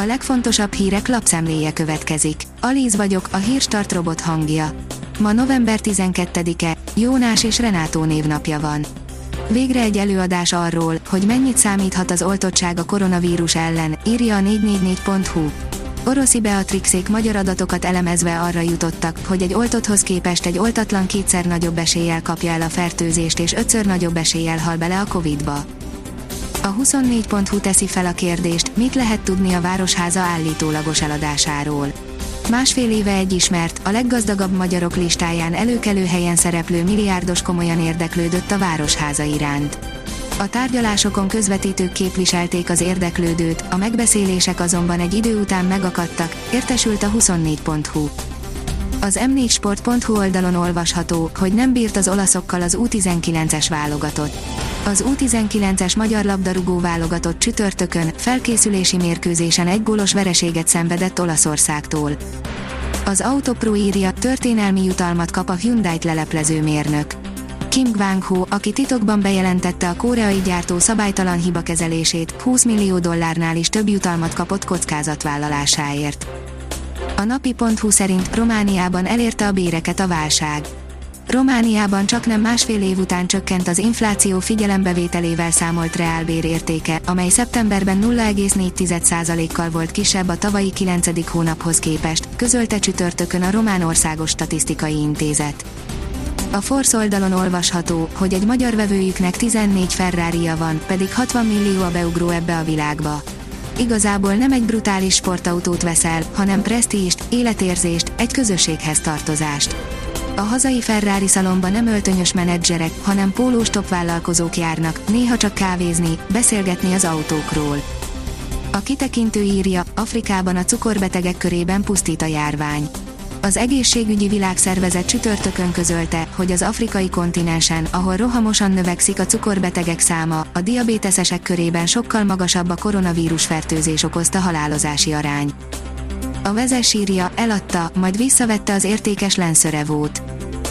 A legfontosabb hírek lapszemléje következik. Alíz vagyok, a hírstart robot hangja. Ma november 12-e, Jónás és Renátó névnapja van. Végre egy előadás arról, hogy mennyit számíthat az oltottság a koronavírus ellen, írja a 444.hu. Oroszi Beatrixék magyar adatokat elemezve arra jutottak, hogy egy oltotthoz képest egy oltatlan kétszer nagyobb eséllyel kapja el a fertőzést és ötször nagyobb eséllyel hal bele a Covid-ba. A 24.hu teszi fel a kérdést, mit lehet tudni a Városháza állítólagos eladásáról. Másfél éve egy ismert, a leggazdagabb magyarok listáján előkelő helyen szereplő milliárdos komolyan érdeklődött a Városháza iránt. A tárgyalásokon közvetítők képviselték az érdeklődőt, a megbeszélések azonban egy idő után megakadtak, értesült a 24.hu. Az m4sport.hu oldalon olvasható, hogy nem bírt az olaszokkal az U19-es válogatott. Az U19-es magyar labdarúgó válogatott csütörtökön felkészülési mérkőzésen egy gólos vereséget szenvedett Olaszországtól. Az Autopro írja, történelmi jutalmat kap a Hyundai-t leleplező mérnök. Kim Gwang-ho, aki titokban bejelentette a koreai gyártó szabálytalan hibakezelését, 20 millió dollárnál is több jutalmat kapott kockázatvállalásáért. A napi.hu szerint Romániában elérte a béreket a válság. Romániában csak nem másfél év után csökkent az infláció figyelembevételével számolt reálbér értéke, amely szeptemberben 0,4%-kal volt kisebb a tavalyi 9. hónaphoz képest, közölte csütörtökön a Román Országos Statisztikai Intézet. A Force oldalon olvasható, hogy egy magyar vevőjüknek 14 ferrari van, pedig 60 millió a beugró ebbe a világba. Igazából nem egy brutális sportautót veszel, hanem presztíst, életérzést, egy közösséghez tartozást. A hazai Ferrari szalomba nem öltönyös menedzserek, hanem pólós top vállalkozók járnak, néha csak kávézni, beszélgetni az autókról. A kitekintő írja, Afrikában a cukorbetegek körében pusztít a járvány. Az egészségügyi világszervezet csütörtökön közölte, hogy az afrikai kontinensen, ahol rohamosan növekszik a cukorbetegek száma, a diabéteszesek körében sokkal magasabb a koronavírus fertőzés okozta halálozási arány. A vezes írja, eladta, majd visszavette az értékes lenszörevót.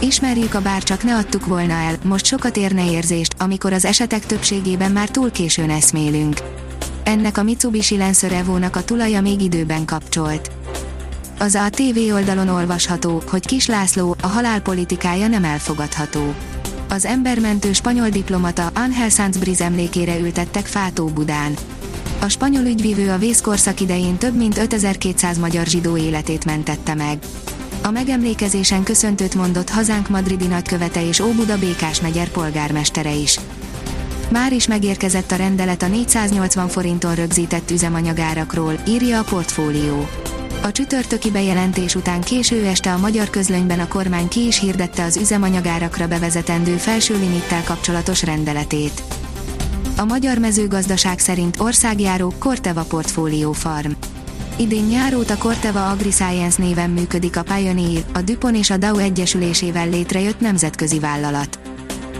Ismerjük a bárcsak ne adtuk volna el, most sokat érne érzést, amikor az esetek többségében már túl későn eszmélünk. Ennek a Mitsubishi lenszörevónak a tulaja még időben kapcsolt. Az a TV oldalon olvasható, hogy Kis László, a halálpolitikája nem elfogadható. Az embermentő spanyol diplomata Ángel Sanz Briz emlékére ültettek Fátó Budán. A spanyol ügyvívő a vészkorszak idején több mint 5200 magyar zsidó életét mentette meg. A megemlékezésen köszöntőt mondott hazánk madridi nagykövete és Óbuda Békás megyer polgármestere is. Már is megérkezett a rendelet a 480 forinton rögzített üzemanyagárakról, írja a portfólió. A csütörtöki bejelentés után késő este a magyar közlönyben a kormány ki is hirdette az üzemanyagárakra bevezetendő felső limittel kapcsolatos rendeletét. A magyar mezőgazdaság szerint országjáró Corteva Portfolio Farm. Idén nyáróta a Corteva AgriScience néven működik a Pioneer, a DuPont és a Dow egyesülésével létrejött nemzetközi vállalat.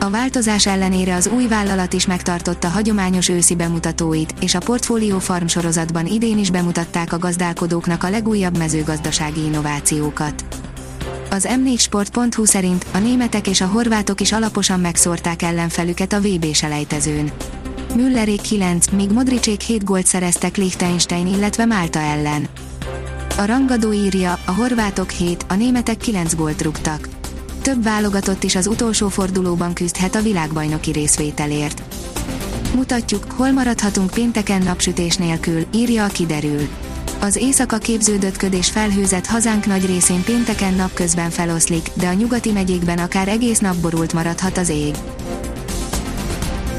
A változás ellenére az új vállalat is megtartotta hagyományos őszi bemutatóit, és a Portfolio Farm sorozatban idén is bemutatták a gazdálkodóknak a legújabb mezőgazdasági innovációkat. Az m4sport.hu szerint a németek és a horvátok is alaposan megszórták ellenfelüket a VB selejtezőn. Müllerék 9, míg Modricsék 7 gólt szereztek Liechtenstein, illetve Málta ellen. A rangadó írja, a horvátok 7, a németek 9 gólt rúgtak. Több válogatott is az utolsó fordulóban küzdhet a világbajnoki részvételért. Mutatjuk, hol maradhatunk pénteken napsütés nélkül, írja a kiderül. Az éjszaka képződött köd és felhőzet hazánk nagy részén pénteken napközben feloszlik, de a nyugati megyékben akár egész nap borult maradhat az ég.